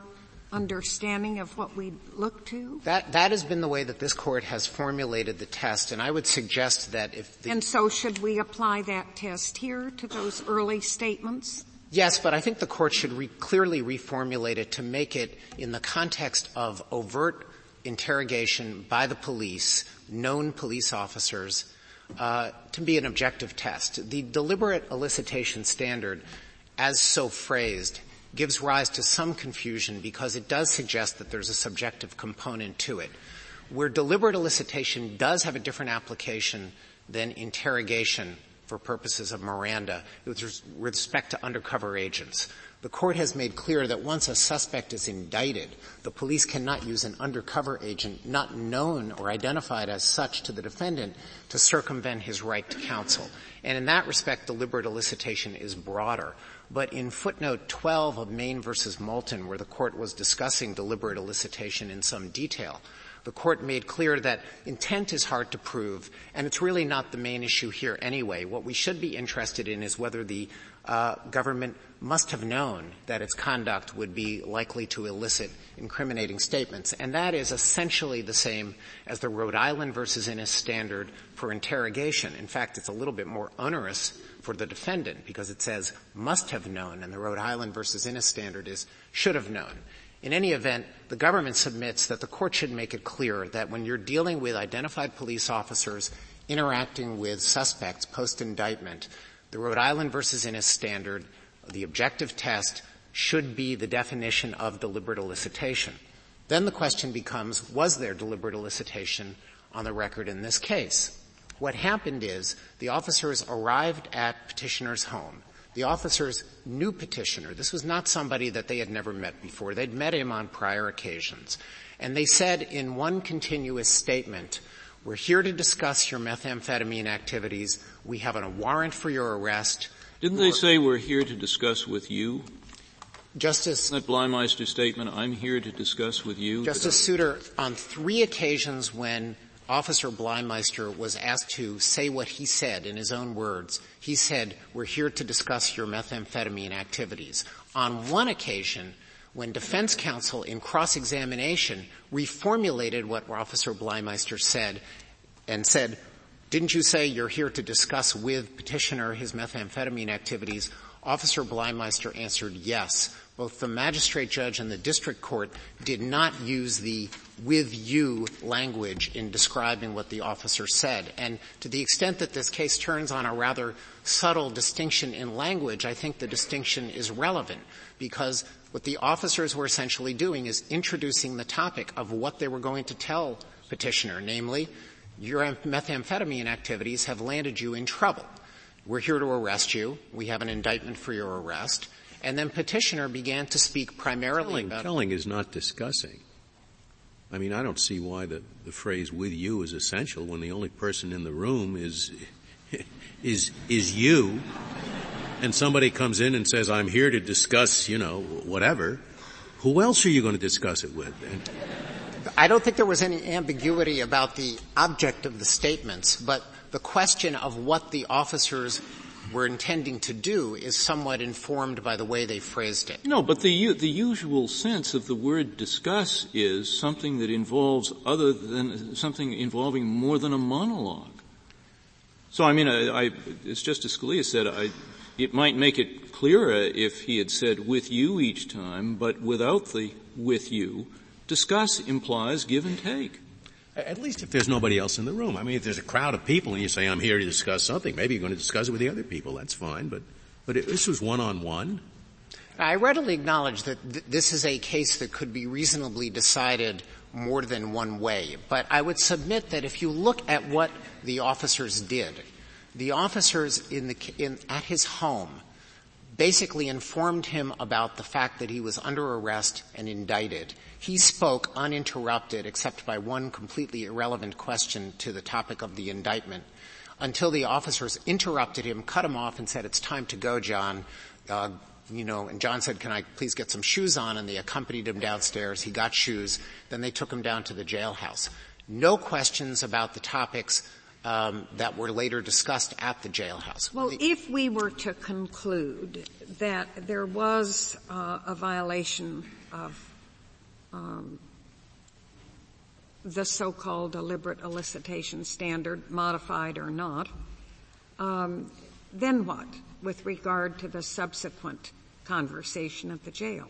understanding of what we look to? That, that has been the way that this court has formulated the test, and I would suggest that if the, And so should we apply that test here to those early statements? Yes, but I think the court should re- clearly reformulate it to make it in the context of overt interrogation by the police, known police officers, uh, to be an objective test. The deliberate elicitation standard, as so phrased, gives rise to some confusion because it does suggest that there's a subjective component to it. Where deliberate elicitation does have a different application than interrogation for purposes of Miranda with respect to undercover agents. The court has made clear that once a suspect is indicted, the police cannot use an undercover agent not known or identified as such to the defendant to circumvent his right to counsel. And in that respect, deliberate elicitation is broader. But in footnote 12 of Maine versus Moulton, where the court was discussing deliberate elicitation in some detail, the court made clear that intent is hard to prove, and it's really not the main issue here anyway. What we should be interested in is whether the uh, government must have known that its conduct would be likely to elicit incriminating statements, and that is essentially the same as the Rhode Island versus Innis standard for interrogation. In fact, it's a little bit more onerous for the defendant because it says must have known and the Rhode Island versus Innis standard is should have known. In any event, the government submits that the court should make it clear that when you're dealing with identified police officers interacting with suspects post-indictment, the Rhode Island versus Innis standard, the objective test, should be the definition of deliberate elicitation. Then the question becomes, was there deliberate elicitation on the record in this case? What happened is the officers arrived at petitioner's home. The officers knew petitioner. This was not somebody that they had never met before. They'd met him on prior occasions. And they said in one continuous statement, we're here to discuss your methamphetamine activities. We have a warrant for your arrest. Didn't they say we're here to discuss with you? Justice Isn't that statement, I'm here to discuss with you. Justice Souter, on three occasions when Officer Bliemeister was asked to say what he said in his own words, he said, we're here to discuss your methamphetamine activities. On one occasion, when defense counsel in cross-examination reformulated what Officer Bliemeister said and said, didn't you say you're here to discuss with petitioner his methamphetamine activities? Officer Bliemeister answered yes. Both the magistrate judge and the district court did not use the with you language in describing what the officer said. And to the extent that this case turns on a rather subtle distinction in language, I think the distinction is relevant because what the officers were essentially doing is introducing the topic of what they were going to tell petitioner, namely, your methamphetamine activities have landed you in trouble. We're here to arrest you. We have an indictment for your arrest. And then petitioner began to speak primarily telling, about telling is not discussing. I mean, I don't see why the, the phrase with you is essential when the only person in the room is, [laughs] is, is you. And somebody comes in and says, I'm here to discuss, you know, whatever. Who else are you going to discuss it with? And I don't think there was any ambiguity about the object of the statements, but the question of what the officers were intending to do is somewhat informed by the way they phrased it. No, but the, the usual sense of the word discuss is something that involves other than, something involving more than a monologue. So I mean, I, I, as Justice Scalia said, I, it might make it clearer if he had said with you each time, but without the with you, discuss implies give and take. At least if there's nobody else in the room. I mean, if there's a crowd of people and you say, I'm here to discuss something, maybe you're going to discuss it with the other people. That's fine. But, but it, this was one on one. I readily acknowledge that th- this is a case that could be reasonably decided more than one way. But I would submit that if you look at what the officers did, the officers in the, in, at his home basically informed him about the fact that he was under arrest and indicted. He spoke uninterrupted except by one completely irrelevant question to the topic of the indictment until the officers interrupted him, cut him off and said, it's time to go, John. Uh, you know, and John said, can I please get some shoes on? And they accompanied him downstairs. He got shoes. Then they took him down to the jailhouse. No questions about the topics um, that were later discussed at the jailhouse. Well, if we were to conclude that there was uh, a violation of um, the so-called deliberate elicitation standard, modified or not, um, then what with regard to the subsequent conversation at the jail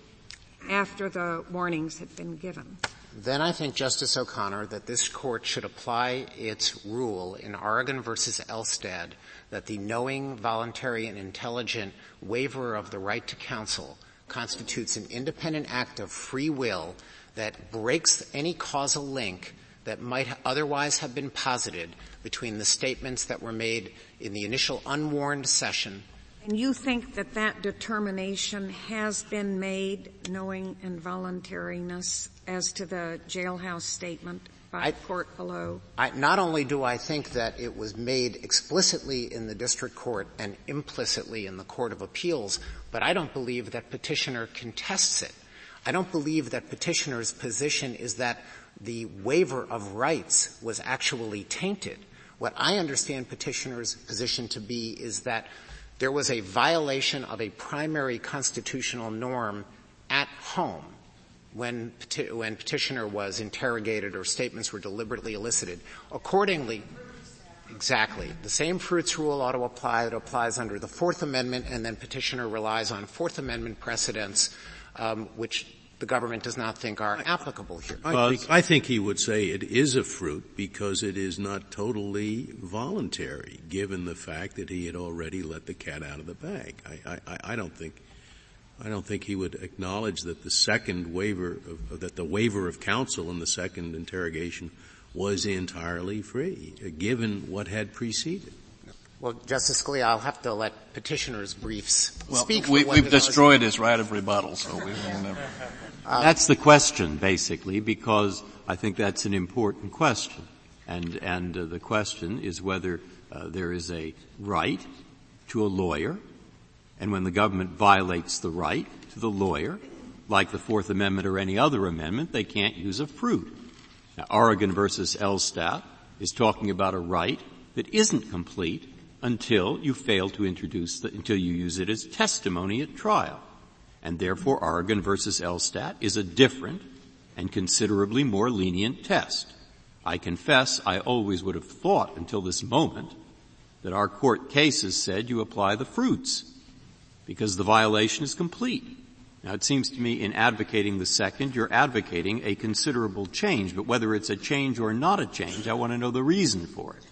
after the warnings had been given? Then I think, Justice O'Connor, that this court should apply its rule in Oregon versus Elstad that the knowing, voluntary, and intelligent waiver of the right to counsel constitutes an independent act of free will that breaks any causal link that might otherwise have been posited between the statements that were made in the initial unwarned session and you think that that determination has been made, knowing involuntariness, as to the jailhouse statement by I, the court below? I, not only do I think that it was made explicitly in the district court and implicitly in the court of appeals, but I don't believe that petitioner contests it. I don't believe that petitioner's position is that the waiver of rights was actually tainted. What I understand petitioner's position to be is that there was a violation of a primary constitutional norm at home when, when petitioner was interrogated or statements were deliberately elicited. Accordingly, exactly, the same fruits rule ought to apply that applies under the Fourth Amendment, and then petitioner relies on Fourth Amendment precedents, um, which the government does not think are applicable here. I think, I think he would say it is a fruit because it is not totally voluntary, given the fact that he had already let the cat out of the bag. I, I, I don't think, I don't think he would acknowledge that the second waiver, of, that the waiver of counsel in the second interrogation was entirely free, given what had preceded. Well, Justice Scalia, I'll have to let petitioners' briefs well, speak. We, have destroyed his right of rebuttal, so we will never. Um, that's the question, basically, because I think that's an important question, and and uh, the question is whether uh, there is a right to a lawyer, and when the government violates the right to the lawyer, like the Fourth Amendment or any other amendment, they can't use a fruit. Now, Oregon versus Elstad is talking about a right that isn't complete until you fail to introduce the, until you use it as testimony at trial. And therefore Oregon versus Elstad is a different and considerably more lenient test. I confess I always would have thought until this moment that our court cases said you apply the fruits because the violation is complete. Now it seems to me in advocating the second, you're advocating a considerable change, but whether it's a change or not a change, I want to know the reason for it.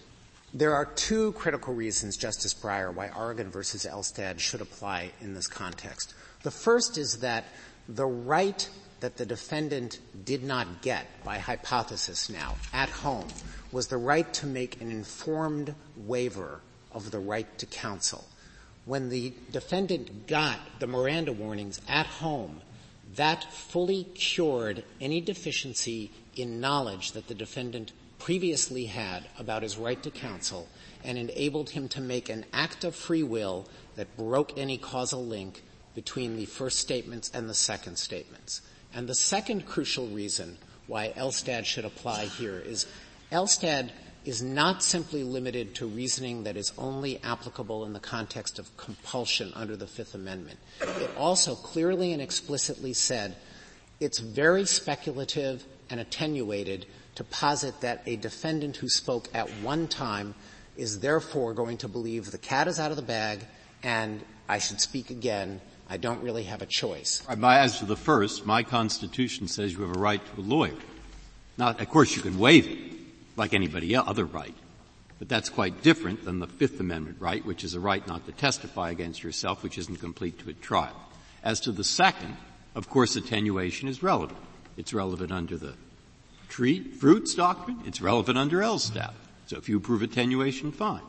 There are two critical reasons, Justice Breyer, why Oregon versus Elstad should apply in this context. The first is that the right that the defendant did not get by hypothesis now at home was the right to make an informed waiver of the right to counsel. When the defendant got the Miranda warnings at home, that fully cured any deficiency in knowledge that the defendant previously had about his right to counsel and enabled him to make an act of free will that broke any causal link between the first statements and the second statements. And the second crucial reason why Elstad should apply here is Elstad is not simply limited to reasoning that is only applicable in the context of compulsion under the Fifth Amendment. It also clearly and explicitly said it's very speculative and attenuated to posit that a defendant who spoke at one time is therefore going to believe the cat is out of the bag and I should speak again. I don't really have a choice. As to the first, my Constitution says you have a right to a lawyer. Now, of course, you can waive it, like anybody other right, but that's quite different than the Fifth Amendment right, which is a right not to testify against yourself, which isn't complete to a trial. As to the second, of course, attenuation is relevant. It's relevant under the tree, fruits doctrine, it's relevant under Elstad. So if you prove attenuation, fine.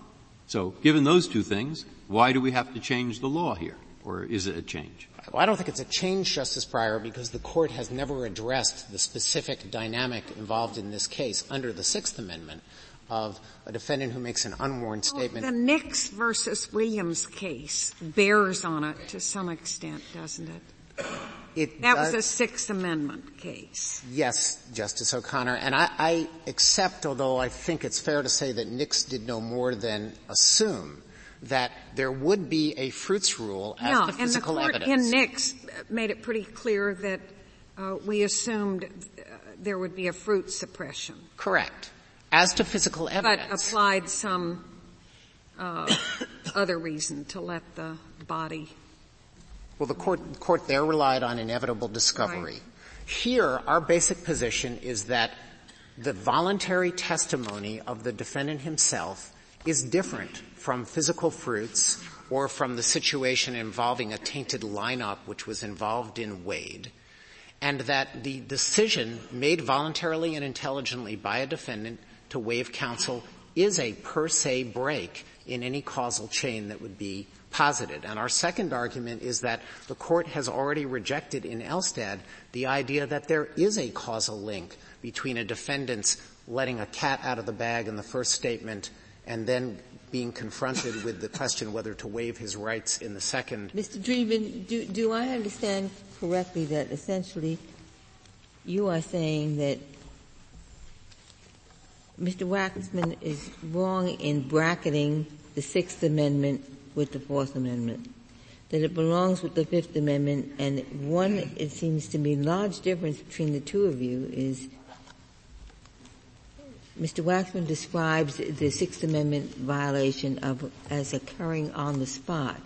So given those two things, why do we have to change the law here? Or is it a change? Well, I don't think it's a change, Justice Breyer, because the court has never addressed the specific dynamic involved in this case under the Sixth Amendment of a defendant who makes an unwarned statement. Well, the Nix versus Williams case bears on it to some extent, doesn't it? It that does, was a Sixth Amendment case. Yes, Justice O'Connor, and I, I accept, although I think it's fair to say that Nix did no more than assume that there would be a fruits rule as yeah, to physical and the court evidence. in Nix made it pretty clear that uh, we assumed uh, there would be a fruit suppression. Correct. As to physical evidence. But applied some uh, other reason to let the body well, the court, court there relied on inevitable discovery. Right. Here, our basic position is that the voluntary testimony of the defendant himself is different from physical fruits or from the situation involving a tainted lineup which was involved in Wade, and that the decision made voluntarily and intelligently by a defendant to waive counsel is a per se break in any causal chain that would be posited. And our second argument is that the court has already rejected in Elstad the idea that there is a causal link between a defendant's letting a cat out of the bag in the first statement and then being confronted with the question whether to waive his rights in the second. Mr. Dreeben, do, do I understand correctly that essentially you are saying that Mr. Waxman is wrong in bracketing the Sixth Amendment with the Fourth Amendment, that it belongs with the Fifth Amendment, and one, it seems to me, large difference between the two of you is Mr. Waxman describes the Sixth Amendment violation of, as occurring on the spot.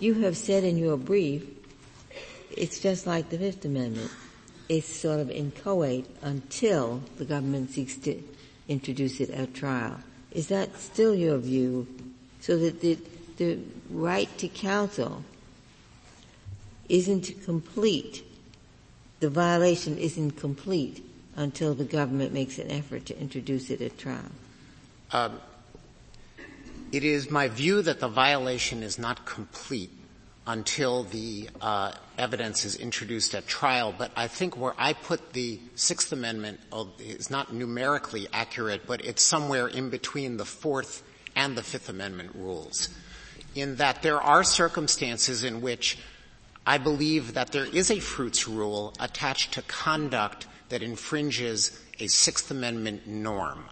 You have said in your brief, it's just like the Fifth Amendment. it's sort of inchoate until the government seeks to introduce it at trial. Is that still your view? So that the, the right to counsel isn't complete, the violation isn't complete until the government makes an effort to introduce it at trial? Um, it is my view that the violation is not complete until the uh, evidence is introduced at trial. But I think where I put the Sixth Amendment is not numerically accurate, but it's somewhere in between the Fourth and the Fifth Amendment rules. In that there are circumstances in which I believe that there is a fruits rule attached to conduct that infringes a Sixth Amendment norm.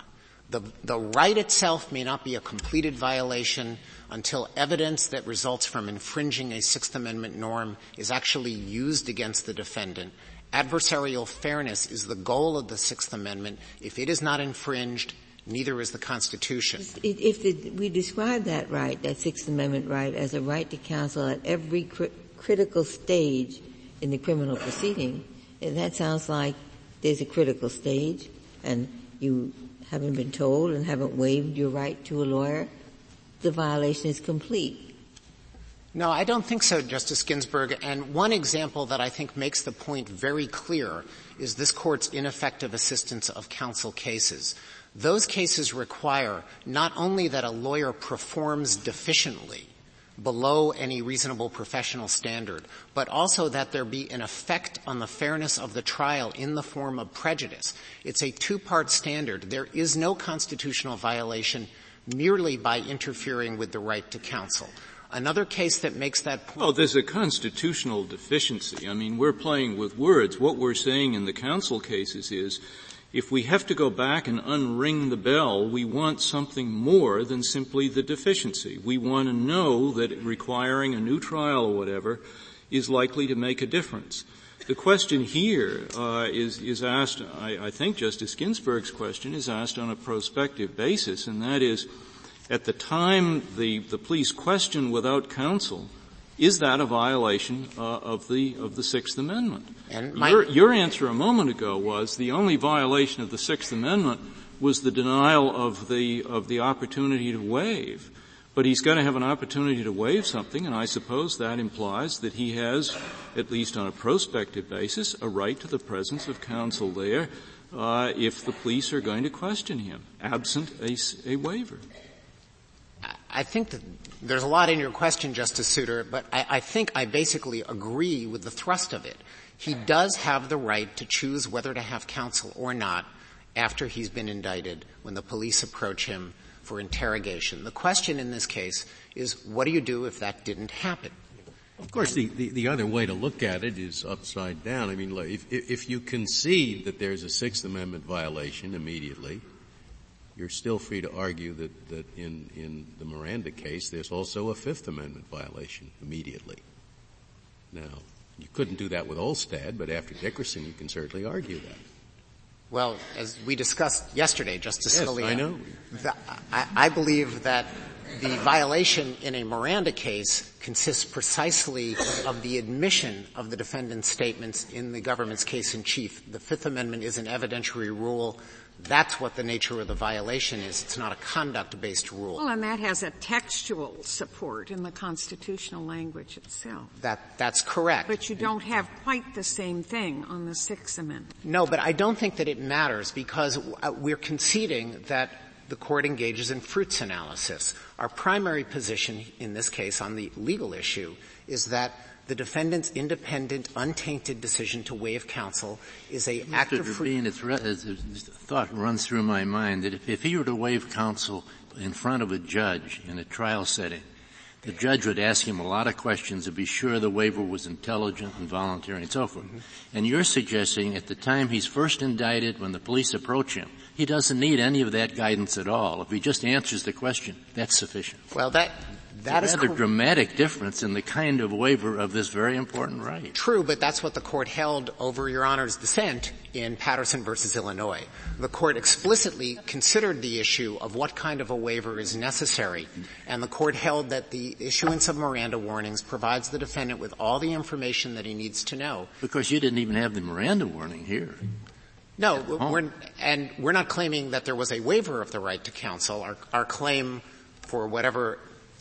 The, the right itself may not be a completed violation until evidence that results from infringing a Sixth Amendment norm is actually used against the defendant. Adversarial fairness is the goal of the Sixth Amendment. If it is not infringed, neither is the Constitution. If the, we describe that right, that Sixth Amendment right, as a right to counsel at every cri- critical stage in the criminal proceeding, that sounds like there's a critical stage, and you haven't been told and haven't waived your right to a lawyer, the violation is complete. No, I don't think so, Justice Ginsburg. And one example that I think makes the point very clear is this court's ineffective assistance of counsel cases. Those cases require not only that a lawyer performs deficiently, below any reasonable professional standard, but also that there be an effect on the fairness of the trial in the form of prejudice. It's a two-part standard. There is no constitutional violation merely by interfering with the right to counsel. Another case that makes that point. Well, there's a constitutional deficiency. I mean, we're playing with words. What we're saying in the counsel cases is if we have to go back and unring the bell, we want something more than simply the deficiency. We want to know that requiring a new trial or whatever is likely to make a difference. The question here uh, is, is asked, I, I think Justice Ginsburg's question is asked on a prospective basis, and that is, at the time the, the police question without counsel, is that a violation uh, of the of the Sixth Amendment? My, your, your answer a moment ago was the only violation of the Sixth Amendment was the denial of the of the opportunity to waive. But he's going to have an opportunity to waive something, and I suppose that implies that he has, at least on a prospective basis, a right to the presence of counsel there uh, if the police are going to question him, absent a, a waiver. I think that there's a lot in your question, Justice Souter, but I, I, think I basically agree with the thrust of it. He does have the right to choose whether to have counsel or not after he's been indicted when the police approach him for interrogation. The question in this case is what do you do if that didn't happen? Of course, the, the, the, other way to look at it is upside down. I mean, if, if you concede that there's a Sixth Amendment violation immediately, you're still free to argue that, that in, in the Miranda case, there's also a Fifth Amendment violation immediately. Now, you couldn't do that with Elstad, but after Dickerson, you can certainly argue that. Well, as we discussed yesterday, Justice yes, Scalia, I know. The, I, I believe that the violation in a Miranda case consists precisely of the admission of the defendant's statements in the government's case in chief. The Fifth Amendment is an evidentiary rule that's what the nature of the violation is. It's not a conduct-based rule. Well, and that has a textual support in the constitutional language itself. That, that's correct. But you don't have quite the same thing on the Sixth Amendment. No, but I don't think that it matters because uh, we're conceding that the court engages in fruits analysis. Our primary position in this case on the legal issue is that the defendant's independent, untainted decision to waive counsel is a Mr. act of free. it's, it's, a thought runs through my mind that if, if he were to waive counsel in front of a judge in a trial setting, the judge would ask him a lot of questions to be sure the waiver was intelligent and voluntary and so forth. Mm-hmm. And you're suggesting at the time he's first indicted, when the police approach him, he doesn't need any of that guidance at all. If he just answers the question, that's sufficient. Well, that That is a rather dramatic difference in the kind of waiver of this very important right. True, but that's what the court held over Your Honor's dissent in Patterson versus Illinois. The court explicitly considered the issue of what kind of a waiver is necessary, and the court held that the issuance of Miranda warnings provides the defendant with all the information that he needs to know. Because you didn't even have the Miranda warning here. No, we're, and we're not claiming that there was a waiver of the right to counsel. Our, our claim for whatever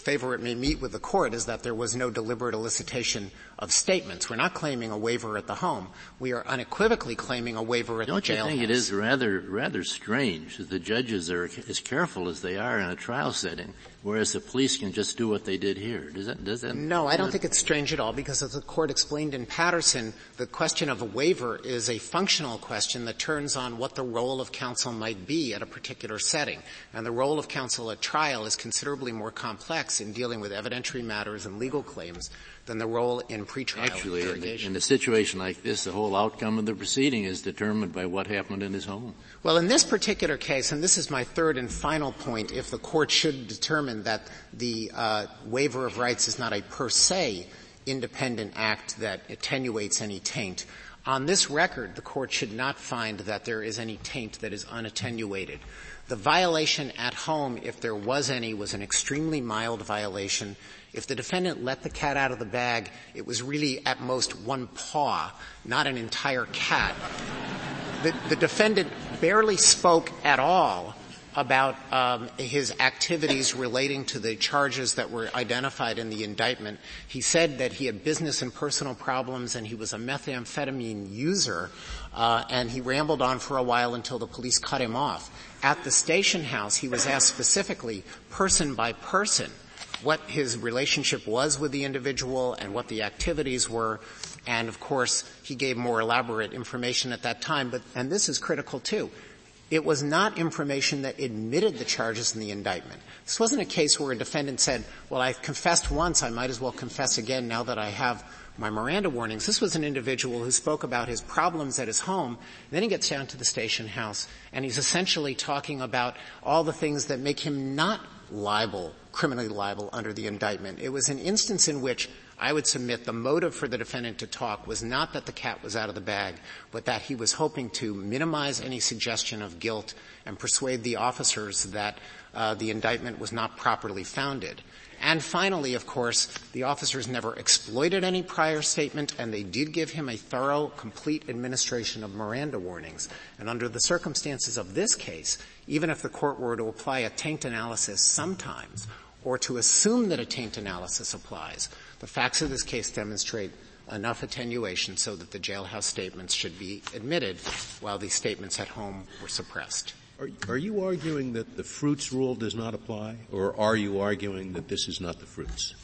favor it may meet with the court is that there was no deliberate elicitation of statements. We're not claiming a waiver at the home. We are unequivocally claiming a waiver at Don't the jail. Don't you think it is rather, rather strange that the judges are as careful as they are in a trial setting, whereas the police can just do what they did here? Does that, does that? No, I don't think it's strange at all because as the court explained in Patterson, the question of a waiver is a functional question that turns on what the role of counsel might be at a particular setting. And the role of counsel at trial is considerably more complex in dealing with evidentiary matters and legal claims than the role in pretrial Actually, in, a situation like this, the whole outcome of the proceeding is determined by what happened in his home. Well, in this particular case, and this is my third and final point, if the court should determine that the uh, waiver of rights is not a per se independent act that attenuates any taint, on this record, the court should not find that there is any taint that is unattenuated. The violation at home, if there was any, was an extremely mild violation. If the defendant let the cat out of the bag, it was really at most one paw, not an entire cat. The, the defendant barely spoke at all about um, his activities relating to the charges that were identified in the indictment. He said that he had business and personal problems and he was a methamphetamine user, uh, and he rambled on for a while until the police cut him off. At the station house, he was asked specifically, person by person, what his relationship was with the individual and what the activities were. And of course, he gave more elaborate information at that time, but, and this is critical too. It was not information that admitted the charges in the indictment. This wasn't a case where a defendant said, well, I've confessed once, I might as well confess again now that I have my Miranda warnings. This was an individual who spoke about his problems at his home. Then he gets down to the station house and he's essentially talking about all the things that make him not liable, criminally liable under the indictment. It was an instance in which I would submit the motive for the defendant to talk was not that the cat was out of the bag, but that he was hoping to minimize any suggestion of guilt and persuade the officers that uh, the indictment was not properly founded. And finally, of course, the officers never exploited any prior statement and they did give him a thorough, complete administration of Miranda warnings. And under the circumstances of this case, even if the court were to apply a taint analysis sometimes, or to assume that a taint analysis applies, the facts of this case demonstrate enough attenuation so that the jailhouse statements should be admitted while the statements at home were suppressed. Are, are, you arguing that the fruits rule does not apply, or are you arguing that this is not the fruits?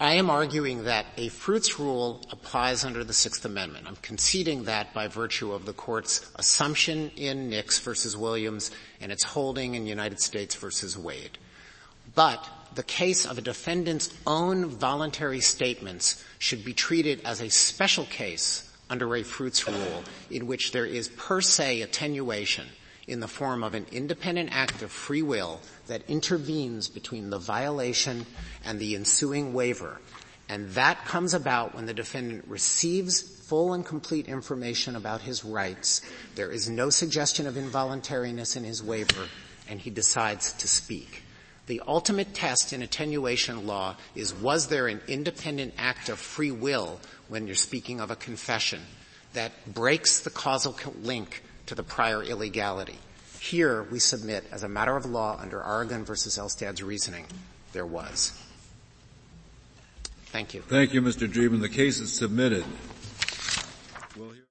I am arguing that a fruits rule applies under the Sixth Amendment. I'm conceding that by virtue of the court's assumption in Nix versus Williams and its holding in United States versus Wade. But the case of a defendant's own voluntary statements should be treated as a special case under a fruits rule in which there is per se attenuation in the form of an independent act of free will that intervenes between the violation and the ensuing waiver. And that comes about when the defendant receives full and complete information about his rights. There is no suggestion of involuntariness in his waiver, and he decides to speak. The ultimate test in attenuation law is was there an independent act of free will when you're speaking of a confession that breaks the causal link to the prior illegality. Here we submit as a matter of law under Oregon versus Elstad's reasoning, there was. Thank you. Thank you, Mr. Dreeben. The case is submitted.